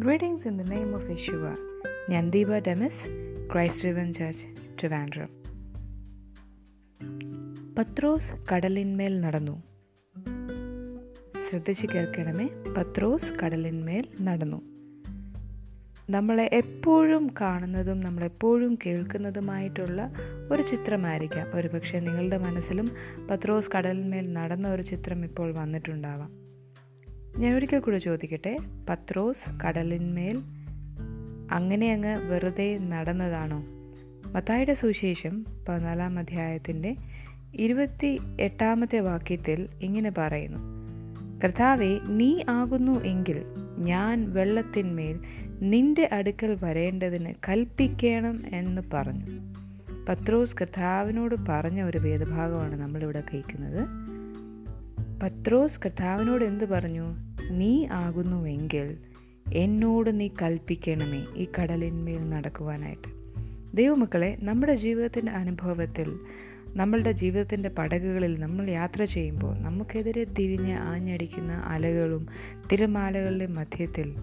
In the name of Yeshua ഞാൻ Deepa Demis Christ revival church Trivandrum Pathros കടലിന്മേൽ നടന്നു. ശ്രദ്ധിച്ച് കേൾക്കണമേ പത്രോസ് കടലിന്മേൽ നടന്നു. നമ്മളെ എപ്പോഴും കാണുന്നതും നമ്മളെപ്പോഴും കേൾക്കുന്നതുമായിട്ടുള്ള ഒരു ചിത്രമായിരിക്കാം. ഒരുപക്ഷെ നിങ്ങളുടെ മനസ്സിലും പത്രോസ് കടലിന്മേൽ നടന്ന ഒരു ചിത്രം ഇപ്പോൾ വന്നിട്ടുണ്ടാവാം. ഞാൻ ഒരിക്കൽ കൂടെ ചോദിക്കട്ടെ? പത്രോസ് കടലിന്മേൽ അങ്ങനെ അങ്ങ് വെറുതെ നടന്നതാണോ? മത്തായുടെ സുവിശേഷം പതിനാലാം അധ്യായത്തിന്റെ ഇരുപത്തി എട്ടാമത്തെ വാക്യത്തിൽ ഇങ്ങനെ പറയുന്നു. കർത്താവെ നീ ആകുന്നു എങ്കിൽ ഞാൻ വെള്ളത്തിന്മേൽ നിന്റെ അടുക്കൽ വരേണ്ടതിന് കൽപ്പിക്കണം എന്ന് പറഞ്ഞു. പത്രോസ് കർത്താവിനോട് പറഞ്ഞ ഒരു വേദഭാഗമാണ് നമ്മളിവിടെ കേൾക്കുന്നത്. പത്രോസ് കർത്താവിനോട് എന്ത് പറഞ്ഞു? നീ ആകുന്നുവെങ്കിൽ എന്നോട് നീ കൽപ്പിക്കണമേ ഈ കടലിന്മേൽ നടക്കുവാനായിട്ട്. ദൈവമക്കളെ നമ്മുടെ ജീവിതത്തിന്റെ അനുഭവത്തിൽ നമ്മളുടെ ജീവിതത്തിന്റെ പടകുകളിൽ നമ്മൾ യാത്ര ചെയ്യുമ്പോൾ നമുക്കെതിരെ തിരിഞ്ഞ് ആഞ്ഞടിക്കുന്ന അലകളും തിരമാലകളുടെ മധ്യത്തിൽ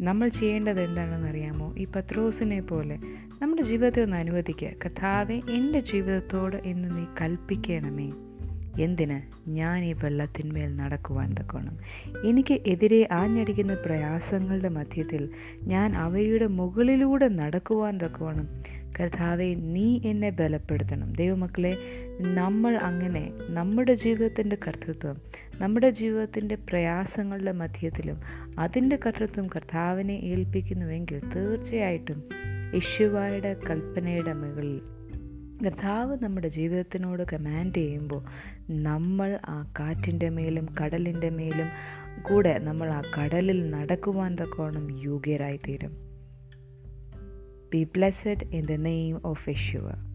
നമ്മൾ ചെയ്യേണ്ടത് എന്താണെന്ന് അറിയാമോ? ഈ പത്രോസിനെ പോലെ നമ്മുടെ ജീവിതത്തെ ഒന്ന് അനുവദിക്കുക. കഥാവെ എന്റെ ജീവിതത്തോട് എന്ന് നീ കൽപ്പിക്കണമേ. എന്തിന് ഞാൻ ഈ വെള്ളത്തിന്മേൽ നടക്കുവാൻ തക്കണം എനിക്ക് എതിരെ ആഞ്ഞടിക്കുന്ന പ്രയാസങ്ങളുടെ മധ്യത്തിൽ ഞാൻ അവയുടെ മുകളിലൂടെ നടക്കുവാൻ തക്കവണം കർത്താവെ നീ എന്നെ ബലപ്പെടുത്തണം. ദൈവമക്കളെ നമ്മൾ അങ്ങനെ നമ്മുടെ ജീവിതത്തിന്റെ കർത്തൃത്വം നമ്മുടെ ജീവിതത്തിന്റെ പ്രയാസങ്ങളുടെ മധ്യത്തിലും അതിന്റെ കർത്തൃത്വം കർത്താവിനെ ഏൽപ്പിക്കുന്നുവെങ്കിൽ തീർച്ചയായിട്ടും യശുവായുടെ കൽപ്പനയുടെ മുകളിൽ കർത്താവ് നമ്മുടെ ജീവിതത്തിനോട് കമാൻഡ് ചെയ്യുമ്പോൾ നമ്മൾ ആ കാറ്റിന്റെ മേലും കടലിന്റെ മേലും കൂടെ നമ്മൾ ആ കടലിൽ നടക്കുവാൻ തക്കോണം യോഗ്യരായിത്തീരും be blessed in the name of Yeshua.